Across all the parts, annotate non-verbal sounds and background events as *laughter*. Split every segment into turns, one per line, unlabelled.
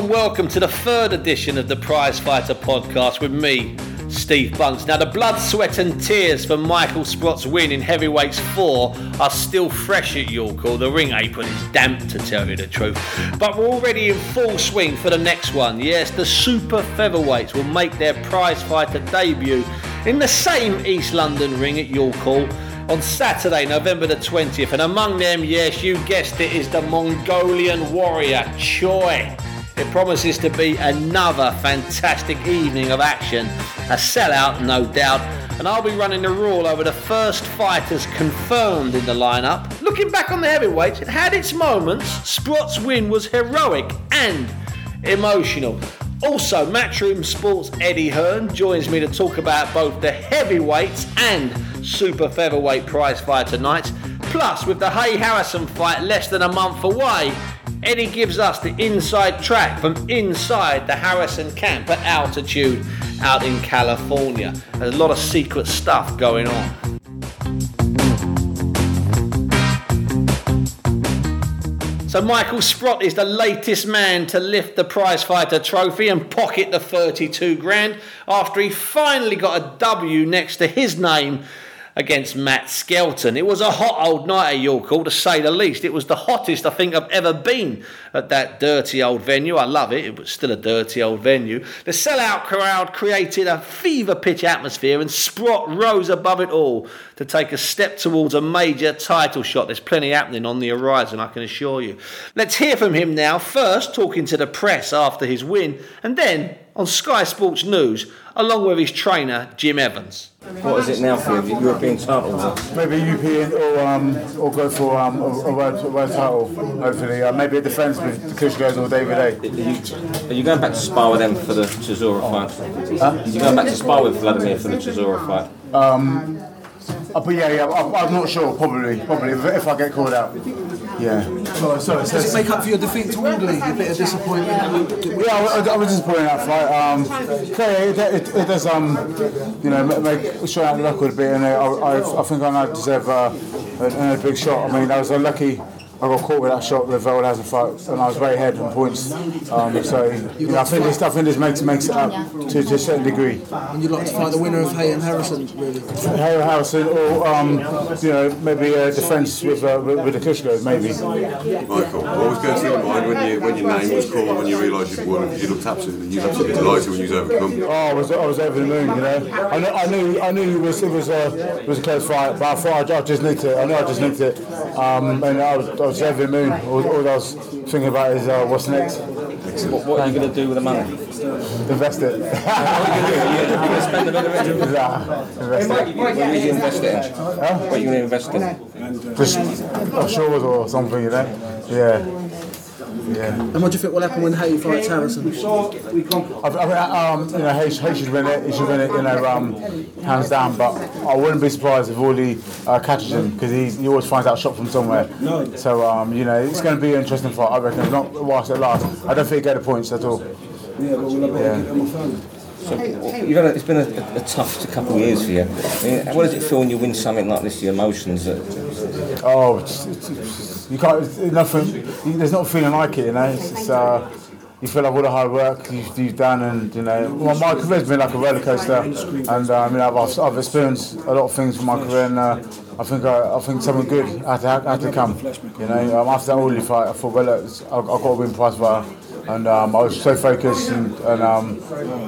and welcome to the third edition of the Prize Fighter podcast with me, Steve Bunce. Now, the blood, sweat, and tears for Michael Sprott's win in Heavyweights 4 are still fresh at York, or the ring apron is damp to tell you the truth. But we're already in full swing for the next one. Yes, the Super Featherweights will make their Prize Fighter debut in the same East London ring at York Hall on Saturday, November the 20th. And among them, yes, you guessed it, is the Mongolian warrior Choi. It promises to be another fantastic evening of action, a sellout, no doubt. And I'll be running the rule over the first fighters confirmed in the lineup. Looking back on the heavyweights, it had its moments. Sprott's win was heroic and emotional. Also, Matchroom Sports Eddie Hearn joins me to talk about both the heavyweights and super featherweight prize fight tonight. Plus, with the Haye Harrison fight less than a month away, Eddie gives us the inside track from inside the Harrison camp at altitude out in California. There's a lot of secret stuff going on. So Michael Sprott is the latest man to lift the prizefighter trophy and pocket the 32 grand after he finally got a W next to his name against Matt Skelton. It was a hot old night at York Hall, to say the least. It was the hottest I think I've ever been at that dirty old venue. I love it. It was still a dirty old venue. The sellout crowd created a fever pitch atmosphere, and Sprott rose above it all to take a step towards a major title shot. There's plenty happening on the horizon, I can assure you. Let's hear from him now. First, talking to the press after his win, and then on Sky Sports News, along with his trainer, Jim Evans.
What is it now for you? European title?
Maybe European or um, or go for um, a, a, world, a world title. Hopefully, uh, maybe a defence with Klitschko's or David Haye.
Are you, are you going back to spar with them for the Chisora fight? Huh? Are you going back to spar with Vladimir for the Chisora fight?
Um, uh, but yeah, yeah, I'm, I'm not sure. Probably, probably if, if I get called out. Yeah.
Sorry, sorry. Does it make up for your defeat to Audley? A bit of disappointment.
Yeah, I, I was disappointed in that fight. Um, okay, it, it, it does, um, you know, make show out the record a bit, and I, I, I think I now deserve uh, a, a big shot. I mean, I was a lucky. I got caught with that shot with Veldhuizen fight, and I was very ahead on points. Um, so you know, I think this, I think this makes makes it up to, to a certain degree.
And you'd like to fight the winner of Haye and Harrison, really?
Haye and Harrison, or um, you know, maybe a defence with uh, with, with the Klitschko, maybe.
Michael, what was going through your mind when you when your name was called when you realised you'd won? You looked absolutely, you looked absolutely delighted when you was overcome.
Oh, I was I was over the moon, you know. I knew I knew, I knew it was it was a it was a close fight, but I thought I, I just nicked it. I knew I just nicked it, um, and I was, I was over the moon. All, all I was thinking about is uh, what's next.
What, what are you going to do with the money?
Invest it. *laughs*
What are you going to spend a bit of it?
Nah, invest it.
What are you invest it in? What are you going to invest in?
Just offshore or something, you know. Yeah. Yeah.
And what do you think will happen when Haye fights Harrison?
I, I, um, you know, Haye, Haye should win it. He should win it, you know, um, hands down. But I wouldn't be surprised if Wally uh, catches him because he, he always finds out shot from somewhere. So um, you know, it's going to be an interesting fight. I reckon. Not whilst it lasts. I don't think he get the points at all. Yeah.
So, you've had a, it's been a, a tough couple of years for you. I mean, what does it feel when you win something like this? The emotions that
Oh, it's, it's, it's, you can't. It's nothing. There's not a feeling like it, you know. It's, it's, uh, you feel like all the hard work you've, you've done, and you know, well, my career's been like a roller coaster, and uh, I mean, I've, I've experienced a lot of things from my career, and uh, I think uh, I think something good had to, had to come. You know, um, after that Audley fight, I thought, well, look, I, I got to win prize fighter and um, I was so focused and, and um,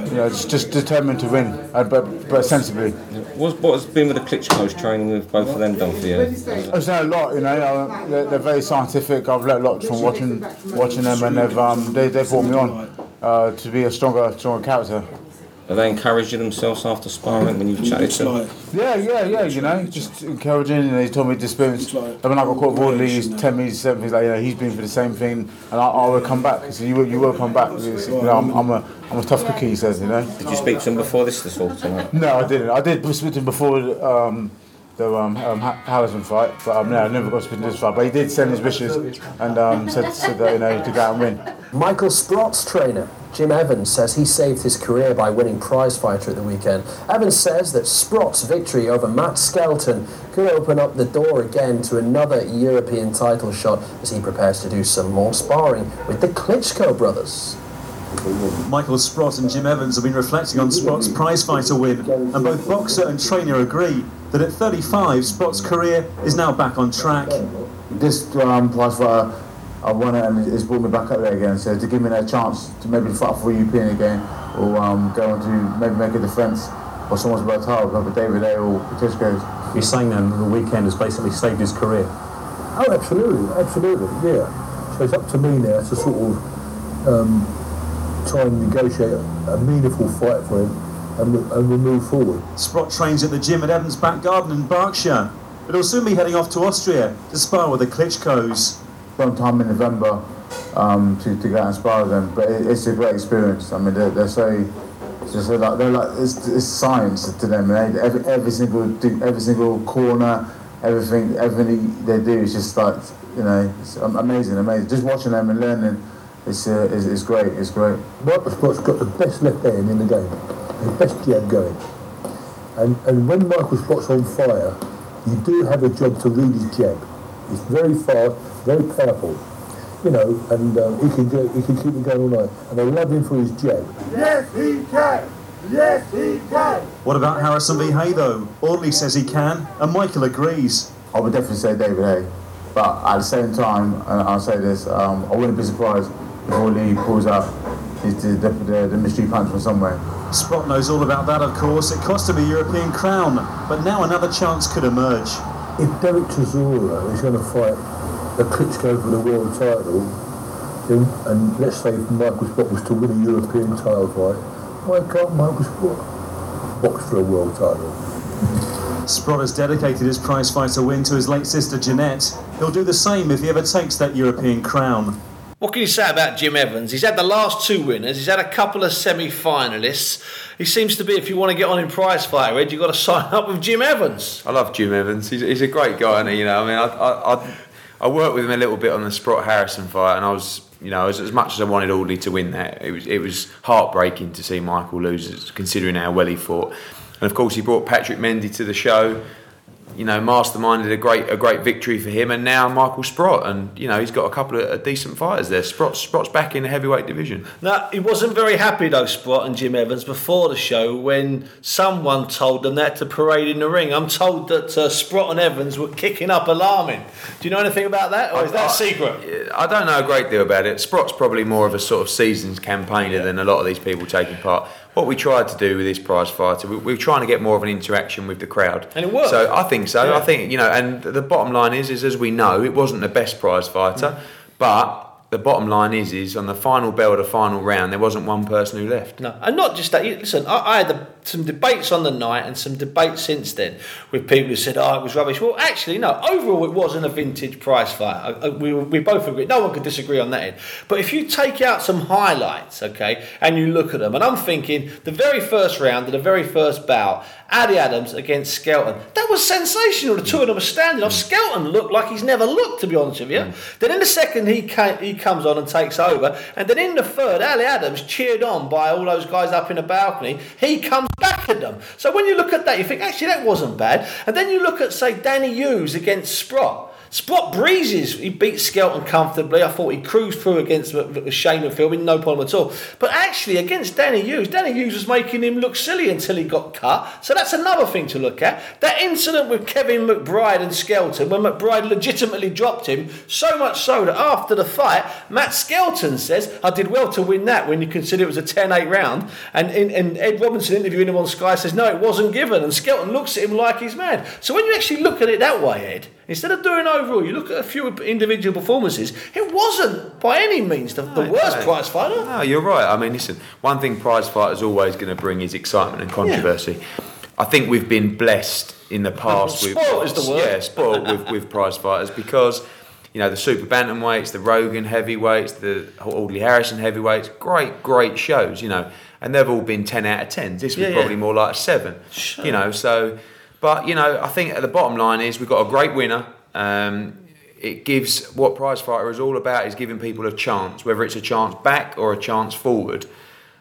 you know just, just determined to win, uh, but but sensibly.
What's, what has been with the Klitschko's training with both of them done for you?
I've learned a lot, you know. Uh, they're, they're very scientific. I've learned a lot from watching watching them, and they've um, they they brought me on uh, to be a stronger stronger character.
Are they encouraging themselves after sparring when you've chatted to them?
Yeah, yeah, yeah. You know, just encouraging. And he told me the experience. I mean, I got caught Wardley, he's ten me seven things like you know he's been for the same thing, and I, I will come back. So you will, you will come back. You know, I'm, I'm a I'm a tough cookie. He says, you know.
Did you speak to him before this this all tonight?
No, I didn't. I did speak to him before um, the um, um, Ha- Harrison fight, but um, no, I never got to speak to this fight. But he did send his wishes and um, said, said that you know to go out and win.
Michael Sprott's trainer, Jim Evans, says he saved his career by winning prize fighter at the weekend. Evans says that Sprott's victory over Matt Skelton could open up the door again to another European title shot as he prepares to do some more sparring with the Klitschko brothers.
Michael Sprott and Jim Evans have been reflecting on Sprott's prizefighter win, and both boxer and trainer agree that at 35, Sprott's career is now back on track.
This um, prize fighter, I won it and it's brought me back up there again. So to give me that chance to maybe fight for European again, or um, go on to maybe make a defence or someone's worked hard, whether David Haye or Patishko.
You're saying then the weekend has basically saved his career?
Oh, absolutely, absolutely, yeah. So it's up to me now to sort of um, try and negotiate a meaningful fight for him and, we- and we'll move forward.
Sprott trains at the gym at Evans Back Garden in Berkshire, but he'll soon be heading off to Austria to spar with the Klitschko's.
Sometime in November um, to, to go out and them, but it, it's a great experience. I mean, they're, they're so. Just so like they're like it's, it's science to them. They, every every single every single corner, everything everything they do is just like you know it's amazing, amazing. Just watching them and learning, it's uh, is it's great. It's great.
Michael Sprott's got the best left hand in the game, the best jab going. And, and when Michael Sprott's on fire, you do have a job to read his jab. It's very fast, very powerful, you know, and um, he can go, he can keep it going all night. And I love him for his jab. Yes, he can. Yes, he can.
What about Harrison V. Haye though? Audley says he can, and Michael agrees.
I would definitely say David Haye, but at the same time, and I'll say this: um, I wouldn't be surprised if Lee pulls out his, the, the, the mystery punch from somewhere.
Sprott knows all about that, of course. It cost him a European crown, but now another chance could emerge.
If Derek Chisora is going to fight a Klitschko for the world title, then, and let's say Michael Sprott was to win a European title fight, why can't Michael Sprott box for a world title?
Sprott has dedicated his prizefighter win to his late sister Jeanette. He'll do the same if he ever takes that European crown.
What can you say about Jim Evans? He's had the last two winners. He's had a couple of semi-finalists. He seems to be, if you want to get on in prize fighter, Ed, you've got to *laughs* sign up with Jim Evans.
I love Jim Evans. He's, he's a great guy, and you know, I mean, I, I, I, I worked with him a little bit on the Sprott Harrison fight, and I was, you know, as, as much as I wanted Audley to win that, it was it was heartbreaking to see Michael lose, considering how well he fought. And of course, he brought Patrick Mendy to the show. You know, masterminded a great a great victory for him, and now Michael Sprott, and you know he's got a couple of uh, decent fighters there. Sprott, Sprott's back in the heavyweight division.
Now, he wasn't very happy, though, Sprott and Jim Evans, before the show when someone told them that to parade in the ring. I'm told that uh, Sprott and Evans were kicking up alarming. Do you know anything about that, or is that a secret?
I don't know a great deal about it. Sprott's probably more of a sort of seasons campaigner than a lot of these people taking part. What we tried to do with this prize fighter, we, we were trying to get more of an interaction with the crowd,
And it worked.
So I think so.
Yeah.
I think you know, and the bottom line is, is as we know, it wasn't the best prize fighter, mm. but the bottom line is, is on the final bell of the final round, there wasn't one person who left.
No, and not just that. Listen, I, I had the, some debates on the night and some debates since then with people who said, "Oh, it was rubbish." Well, actually, no. Overall, it wasn't a vintage prize fight. I, I, we, we both agree. No one could disagree on that. End. But if you take out some highlights, okay, and you look at them, and I'm thinking the very first round the very first bout, Ali Adams against Skelton, that was sensational. The two of them were standing off. Skelton looked like he's never looked, to be honest with you. Mm. Then in the second, he came, he comes on and takes over, and then in the third, Ali Adams cheered on by all those guys up in the balcony. He comes back at them. So when you look at that, you think actually that wasn't bad. And then you look at say Danny Hughes against Sprott. Sprott breezes. He beat Skelton comfortably. I thought he cruised through against Shane McPhilbin no problem at all. But actually, against Danny Hughes, Danny Hughes was making him look silly until he got cut. So that's another thing to look at. That incident with Kevin McBride and Skelton, when McBride legitimately dropped him, so much so that after the fight, Matt Skelton says, I did well to win that when you consider it was a 10 8 round. And, and Ed Robinson interviewing him on Sky says, No, it wasn't given. And Skelton looks at him like he's mad. So when you actually look at it that way, Ed, Instead of doing overall, you look at a few individual performances. It wasn't by any means the, the worst
no.
prize fighter.
No, you're right. I mean, listen, one thing prize fighters always going to bring is excitement and controversy. I think we've been blessed in the past with
is the word.
yeah, spoiled with, *laughs* with prize fighters because you know the super bantamweights, the Rogan heavyweights, the Audley Harrison heavyweights, great, great shows, you know, and they've all been ten out of ten. This was
Yeah, yeah.
probably more like a seven,
Sure.
you know. So, but you know, I think at the bottom line is we've got a great winner. Um, it gives what prize fighter is all about is giving people a chance, whether it's a chance back or a chance forward,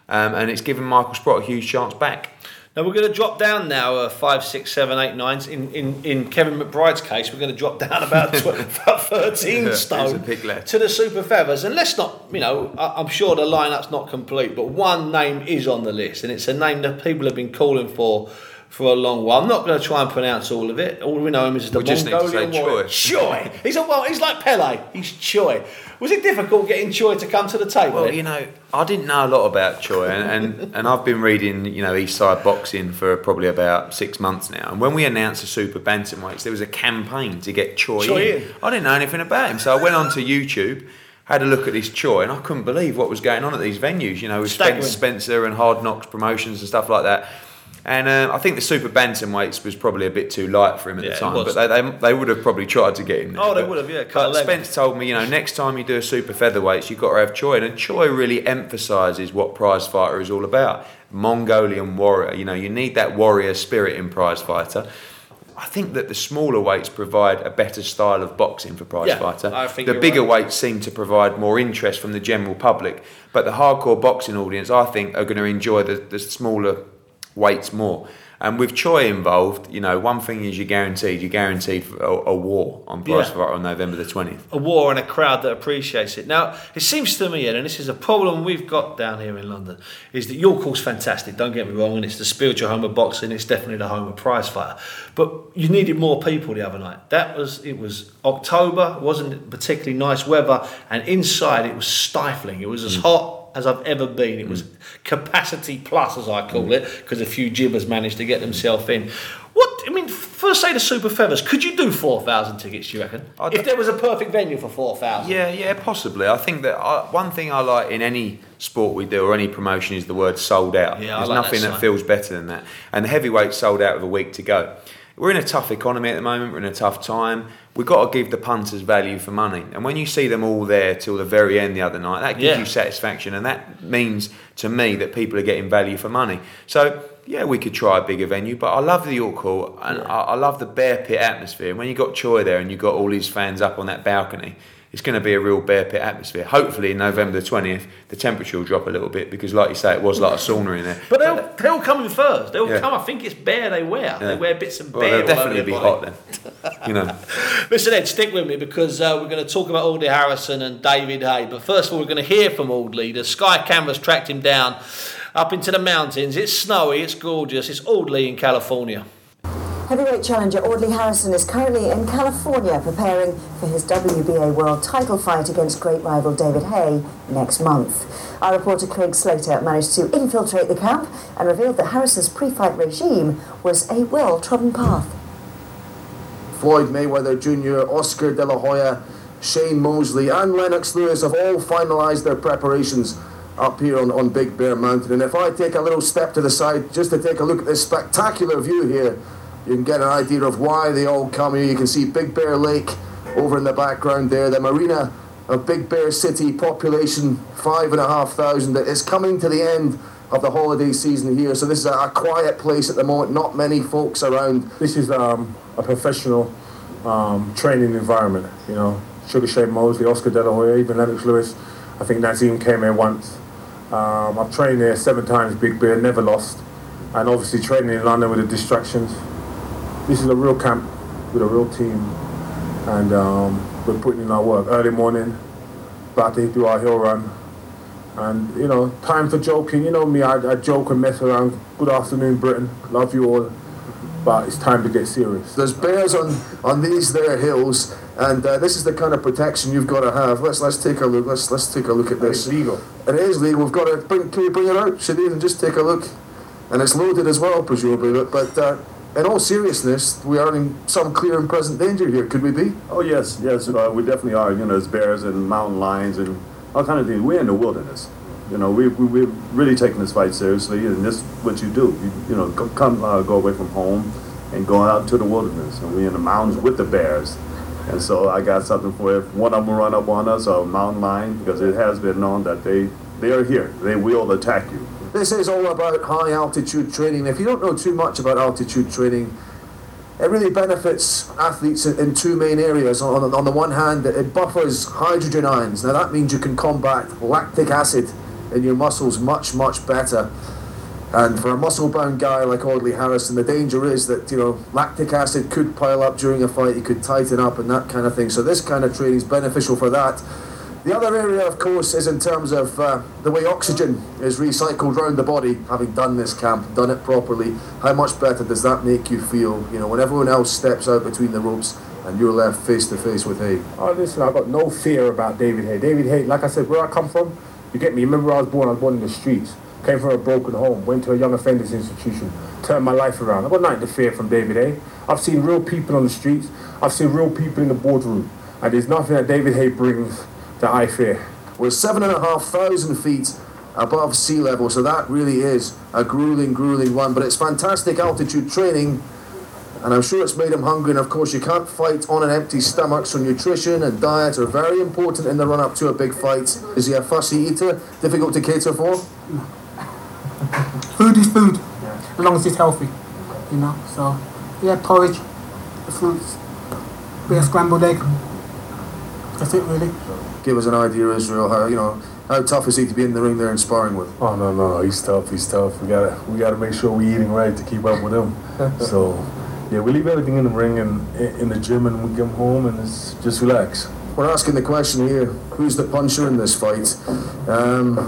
um, and it's given Michael Sprott a huge chance back.
Now we're going to drop down now uh, five, six, seven, eight, nines. In, in, in Kevin McBride's case, we're going to drop down about, tw- *laughs* about 13
Yeah,
stone to the super feathers. And let's not, you know, I, I'm sure the lineup's not complete, but one name is on the list, and it's a name that people have been calling for for a long while. I'm not going to try and pronounce all of it. All we know him is the
We just need to say
Mongolian warrior. Choi. He's a well. He's like Pele. He's Choi. Was it difficult getting Choi to come to the table?
Well, you know, I didn't know a lot about Choi, and, and, and I've been reading, you know, East Side Boxing for probably about six months now. And when we announced the Super Bantamweights, there was a campaign to get Choi,
Choi
in.
in.
I didn't know anything about him, so I went onto YouTube, had a look at this Choi, and I couldn't believe what was going on at these venues. You know, with Spencer, Spencer and Hard Knocks promotions and stuff like that. And uh, I think the super bantamweights was probably a bit too light for him at
Yeah,
the time, but they, they, they would have probably tried to get him. There.
Oh, they
But-
would have, yeah,
But Spence told me, you know, next time you do a super featherweights, you've got to have Choi, and Choi really emphasises what prize fighter is all about. Mongolian warrior, you know, you need that warrior spirit in prize fighter. I think that the smaller weights provide a better style of boxing for prize
Yeah,
fighter.
I think
the bigger
right.
weights seem to provide more interest from the general public, but the hardcore boxing audience, I think, are going to enjoy the, the smaller weights more. And with Choi involved, you know, one thing is you're guaranteed, you're guaranteed a, a war on prize
Yeah.
fighter on November the 20th.
a war and a crowd that appreciates it. Now, it seems to me, Ed, and this is a problem we've got down here in London, is that your course fantastic, don't get me wrong, and it's the spiritual home of boxing, it's definitely the home of prize fighter. But you needed more people the other night. That was it was October, wasn't particularly nice weather, and inside it was stifling. It was as mm. hot as I've ever been. It was capacity plus, as I call it, because a few jibbers managed to get themselves in. What I mean, for say the Super Feathers, could you do four thousand tickets? Do you reckon? if there was a perfect venue for four thousand?
Yeah, yeah, possibly. I think that I, one thing I like in any sport we do or any promotion is the word sold out.
Yeah, I
There's
like that
nothing that,
sign.
feels better than that. And the heavyweight sold out with a week to go. We're in a tough economy at the moment. We're in a tough time. We've got to give the punters value for money. And when you see them all there till the very end the other night, that gives
Yeah.
you satisfaction. And that means to me that people are getting value for money. So yeah, we could try a bigger venue, but I love the York Hall and I, I love the bear pit atmosphere. And when you got Choi there and you got all his fans up on that balcony, it's going to be a real bear pit atmosphere. Hopefully, in November the twentieth, the temperature will drop a little bit because, like you say, it was like a sauna in there.
But they'll, they'll come in first. They'll
Yeah.
come. I think it's bear they wear. They wear bits of
Well,
bear.
they'll definitely be
body.
hot then. You know. *laughs*
Listen, Ed, stick with me because uh, we're going to talk about Audley Harrison and David Haye. But first of all, we're going to hear from Audley. The Sky cameras tracked him down up into the mountains. It's snowy. It's gorgeous. It's Audley in California.
Heavyweight challenger Audley Harrison is currently in California preparing for his WBA world title fight against great rival David Haye next month. Our reporter Craig Slater managed to infiltrate the camp and revealed that Harrison's pre-fight regime was a well-trodden path.
Floyd Mayweather Jr., Oscar De La Hoya, Shane Mosley, and Lennox Lewis have all finalised their preparations up here on, on Big Bear Mountain. And if I take a little step to the side just to take a look at this spectacular view here, you can get an idea of why they all come here. You can see Big Bear Lake over in the background there, the marina of Big Bear City, population five and a half thousand. It's coming to the end of the holiday season here, so this is a, quiet place at the moment, not many folks around.
This is um, a professional um, training environment. You know, Sugar Shane Mosley, Oscar De La Hoya, even Lennox Lewis. I think Naseem came here once. Um, I've trained there seven times, Big Bear, never lost. And obviously training in London with the distractions. This is a real camp with a real team, and um, we're putting in our work early morning, about to do our hill run. And you know, time for joking. You know me, I, I joke and mess around. Good afternoon, Britain. Love you all. But it's time to get serious.
There's bears on, on these there hills, and uh, this is the kind of protection you've got to have. Let's let's take a look. Let's let's take a look at this.
It's legal.
It is legal. We've got to bring. Can we bring it out, Shadid, and just take a look? And it's loaded as well, presumably. But, but uh, in all seriousness, we are in some clear and present danger here. Could we be?
Oh yes, yes, uh, we definitely are. You know, there's bears and mountain lions and all kind of things. We're in the wilderness. You know, we, we we're really taking this fight seriously, and this is what you do. You, you know, come uh, go away from home and go out to the wilderness, and we're in the mountains with the bears. And so I got something for. If one of them run up on us, a mountain lion, because it has been known that they they are here. They will attack you.
This is all about high altitude training. If you don't know too much about altitude training, it really benefits athletes in, two main areas. On, on the one hand, it buffers hydrogen ions. Now, that means you can combat lactic acid in your muscles much, much better. And for a muscle-bound guy like Audley Harrison, the danger is that you know lactic acid could pile up during a fight. He could tighten up and that kind of thing. So this kind of training is beneficial for that. The other area, of course, is in terms of uh, the way oxygen is recycled around the body. Having done this camp, done it properly, how much better does that make you feel? You know, when everyone else steps out between the ropes and you're left face to face with Haye.
Oh, listen, I've got no fear about David Haye. David Haye, like I said, where I come from, you get me. Remember, I was born. I was born in the streets. Came from a broken home. Went to a young offenders institution. Turned my life around. I've got nothing to fear from David Haye. I've seen real people on the streets. I've seen real people in the boardroom. And there's nothing that David Haye brings that I fear.
We're seven and a half thousand feet above sea level, so that really is a grueling, grueling one. But it's fantastic altitude training, and I'm sure it's made him hungry. And of course, you can't fight on an empty stomach, so nutrition and diet are very important in the run up to a big fight. Is he a fussy eater? Difficult to cater for?
Food is food, as long as it's healthy, you know. So, yeah, porridge, the fruits, bit of scrambled egg. That's it, really.
Give us an idea, Israel. How you know how tough is he to be in the ring there and sparring with?
Oh no, no, no, he's tough. He's tough. We gotta, we gotta make sure we're eating right to keep up with him. *laughs* so, yeah, we leave everything in the ring and in the gym, and we come home and it's just relax.
We're asking the question here: Who's the puncher in this fight? Um,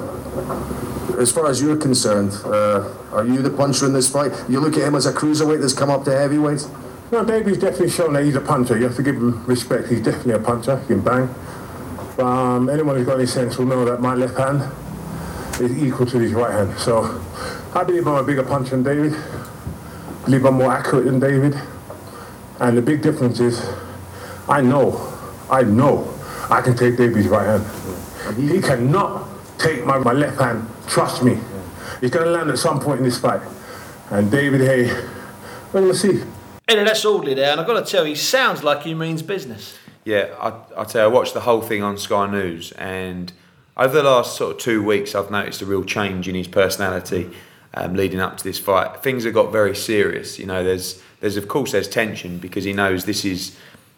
as far as you're concerned, uh, are you the puncher in this fight? You look at him as a cruiserweight that's come up to heavyweight.
No, Davy's definitely shown that he's a puncher. You have to give him respect. He's definitely a puncher. He can bang. But, um, anyone who's got any sense will know that my left hand is equal to his right hand. So I believe I'm a bigger puncher than David. I believe I'm more accurate than David. And the big difference is I know, I know I can take David's right hand. He cannot take my, my left hand. Trust me. He's going to land at some point in this fight. And David Haye, we're going to see.
Anyway, that's Audley there, and I've got to tell you, he sounds like he means business.
Yeah, I, I tell you, I watched the whole thing on Sky News, and over the last sort of two weeks, I've noticed a real change in his personality um, leading up to this fight. Things have got very serious. You know, there's there's of course there's tension because he knows this is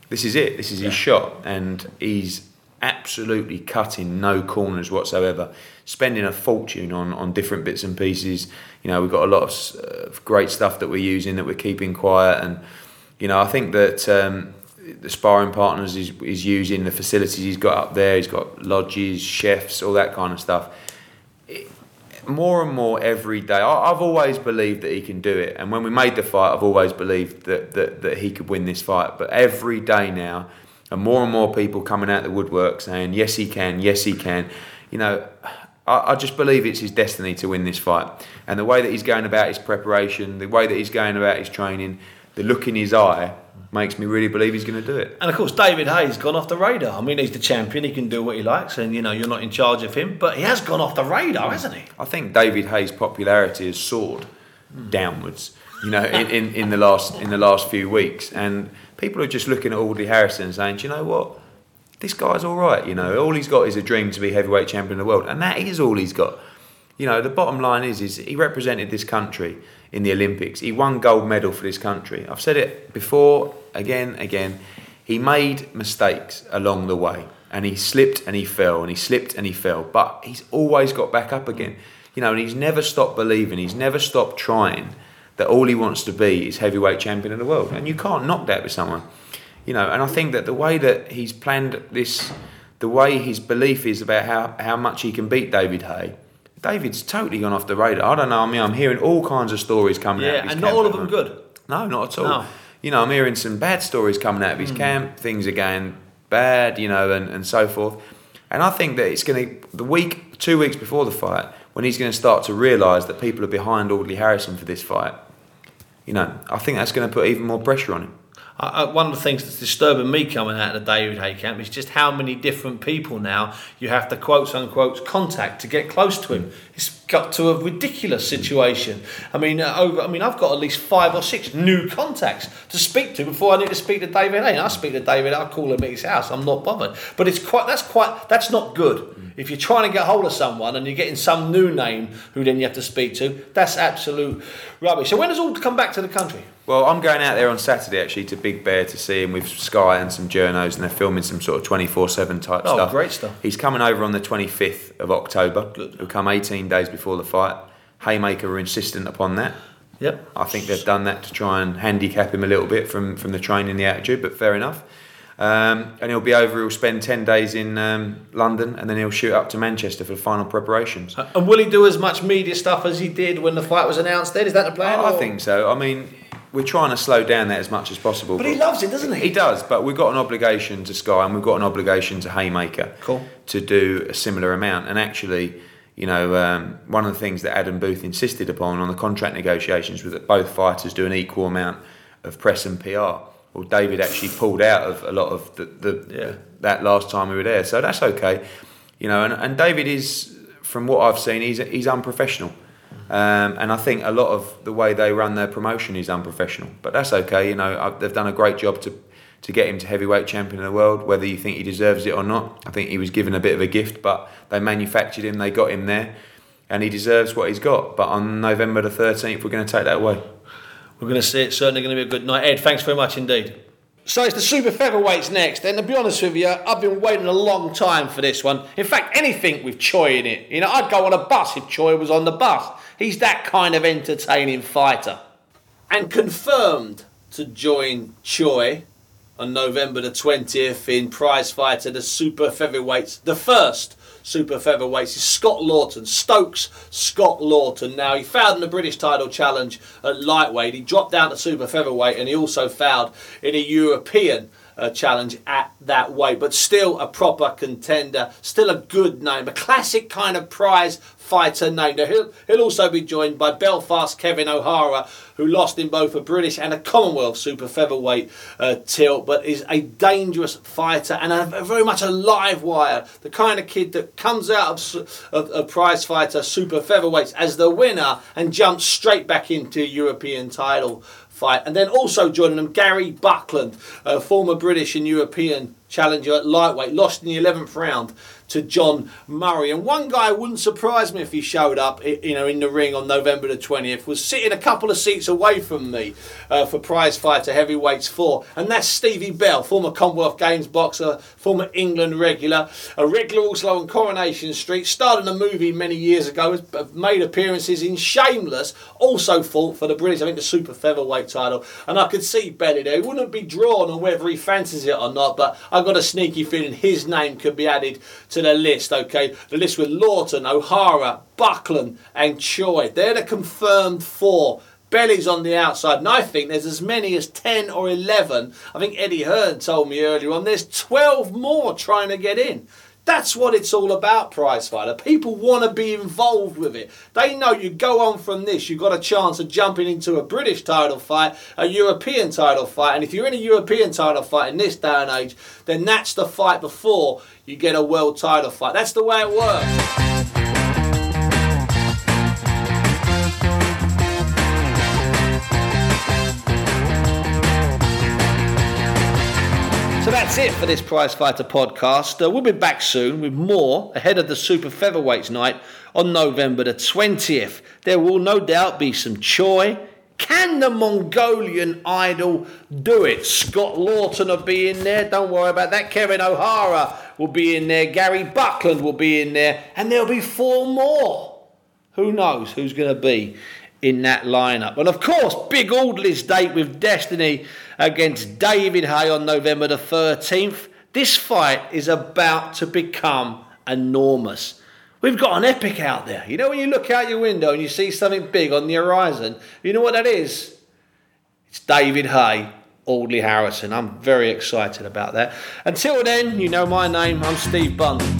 this is it. This is his shot, and he's absolutely cutting no corners whatsoever. Spending a fortune on on different bits and pieces. You know, we've got a lot of uh, great stuff that we're using that we're keeping quiet, and you know, I think that. Um, the sparring partners he's, he's using, the facilities he's got up there, he's got lodges, chefs, all that kind of stuff. It, more and more every day, I, I've always believed that he can do it. And when we made the fight, I've always believed that, that, that he could win this fight. But every day now, and more and more people coming out the woodwork saying, yes, he can, yes, he can. You know, I, I just believe it's his destiny to win this fight. And the way that he's going about his preparation, the way that he's going about his training, the look in his eye, makes me really believe he's going to do it.
And of course, David Haye's gone off the radar. I mean, he's the champion; he can do what he likes, and you know, you're not in charge of him. But he has gone off the radar, hasn't he?
I think David Haye's popularity has soared downwards. You know, in, in, in the last in the last few weeks, and people are just looking at Audley Harrison and saying, "Do you know what? This guy's all right. You know, all he's got is a dream to be heavyweight champion of the world, and that is all he's got." You know, the bottom line is, is he represented this country in the Olympics. He won gold medal for this country. I've said it before, again, again. He made mistakes along the way, and he slipped and he fell, and he slipped and he fell. But he's always got back up again. You know, and he's never stopped believing. He's never stopped trying. That all he wants to be is heavyweight champion of the world, and you can't knock that with someone. You know, and I think that the way that he's planned this, the way his belief is about how, how much he can beat David Haye, David's totally gone off the radar. I don't know. I mean, I'm hearing all kinds of stories coming out.
Yeah,
of his
and
camp
not all of
the
them good.
No, not at all.
No.
You know, I'm hearing some bad stories coming out of his
Mm.
camp. Things are going bad, you know, and, and so forth. And I think that it's going to the week, two weeks before the fight, when he's going to start to realise that people are behind Audley Harrison for this fight. You know, I think that's going to put even more pressure on him.
I, I, one of the things that's disturbing me coming out of the David Haye camp is just how many different people now you have to quotes unquote contact to get close to him. It's got to a ridiculous situation. I mean, uh, over, I mean, I've got at least five or six new contacts to speak to before I need to speak to David Haye. And I speak to David, I'll call him at his house. I'm not bothered. But it's quite that's quite that's not good. If you're trying to get hold of someone and you're getting some new name who then you have to speak to, that's absolute rubbish. So when does all come back to the country?
Well, I'm going out there on Saturday actually to Big Bear to see him with Sky and some journos, and they're filming some sort of 24 7 type
Oh,
stuff.
great stuff.
He's coming over on the 25th of October. Good. He'll come 18 days before the fight. Haymaker were insistent upon that.
Yep.
I think they've done that to try and handicap him a little bit from, from the training, the attitude, but fair enough. Um, and he'll be over, he'll spend 10 days in um, London and then he'll shoot up to Manchester for the final preparations.
And will he do as much media stuff as he did when the fight was announced then? Is that the plan?
I think so. I mean, we're trying to slow down that as much as possible.
But he loves it, doesn't he?
He does, but we've got an obligation to Sky and we've got an obligation to Haymaker
Cool.
to do a similar amount. And actually, you know, um, one of the things that Adam Booth insisted upon on the contract negotiations was that both fighters do an equal amount of press and PR. Well, David actually pulled out of a lot of the, the that last time we were there, so that's okay. You know, and, and David is, from what I've seen, he's he's unprofessional. Um, and I think a lot of the way they run their promotion is unprofessional, but that's okay. You know, I- they've done a great job to to get him to heavyweight champion of the world. Whether you think he deserves it or not, I think he was given a bit of a gift, but they manufactured him, they got him there, and he deserves what he's got. But on November the thirteenth, we're going to take that away.
We're going to see it. Certainly going to be a good night. Ed, thanks very much indeed. So it's the super featherweights next, and to be honest with you, I've been waiting a long time for this one. In fact, anything with Choi in it. You know, I'd go on a bus if Choi was on the bus. He's that kind of entertaining fighter. And confirmed to join Choi on November the 20th in prize fighter, the super featherweights. The first super featherweights is Scott Lawton, Stokes Scott Lawton. Now, he fouled in the British title challenge at lightweight. He dropped down to super featherweight and he also fouled in a European uh, challenge at that weight, but still a proper contender, still a good name, a classic kind of prize fighter name. Now, he'll, he'll also be joined by Belfast Kevin O'Hara, who lost in both a British and a Commonwealth super featherweight uh, tilt, but is a dangerous fighter and a, a very much a live wire. The kind of kid that comes out of, of prize fighter super featherweights as the winner and jumps straight back into European title fight. And then also joining them, Gary Buckland, a former British and European challenger at lightweight, lost in the 11th round to John Murray. And one guy wouldn't surprise me if he showed up, you know, in the ring on November the 20th, was sitting a couple of seats away from me uh, for prize fighter heavyweights four, and that's Stevie Bell, former Commonwealth Games boxer, former England regular, a regular also on Coronation Street, starred in a movie many years ago, uh, made appearances in Shameless, also fought for the British, I think the super featherweight title, and I could see Belly there. He wouldn't be drawn on whether he fancies it or not, but I've got a sneaky feeling his name could be added to the list, okay? The list with Lawton, O'Hara, Buckland, and Choi. They're the confirmed four. Belly's on the outside, and I think there's as many as 10 or 11. I think Eddie Hearn told me earlier on there's 12 more trying to get in. That's what it's all about, prizefighter. People want to be involved with it. They know you go on from this, you've got a chance of jumping into a British title fight, a European title fight, and if you're in a European title fight in this day and age, then that's the fight before you get a world title fight. That's the way it works. That's it for this Prizefighter podcast. Uh, we'll be back soon with more ahead of the Super Featherweights night on November the 20th. There will no doubt be some Choi. Can the Mongolian idol do it? Scott Lawton will be in there. Don't worry about that. Kevin O'Hara will be in there. Gary Buckland will be in there. And there'll be four more. Who knows who's going to be in that lineup? And of course, big Audley's date with Destiny against David Haye on November the 13th. This fight is about to become enormous. We've got an epic out there. You know, when you look out your window and you see something big on the horizon, you know what that is? It's David Haye, Audley Harrison. I'm very excited about that. Until then, you know my name. I'm Steve Bunce.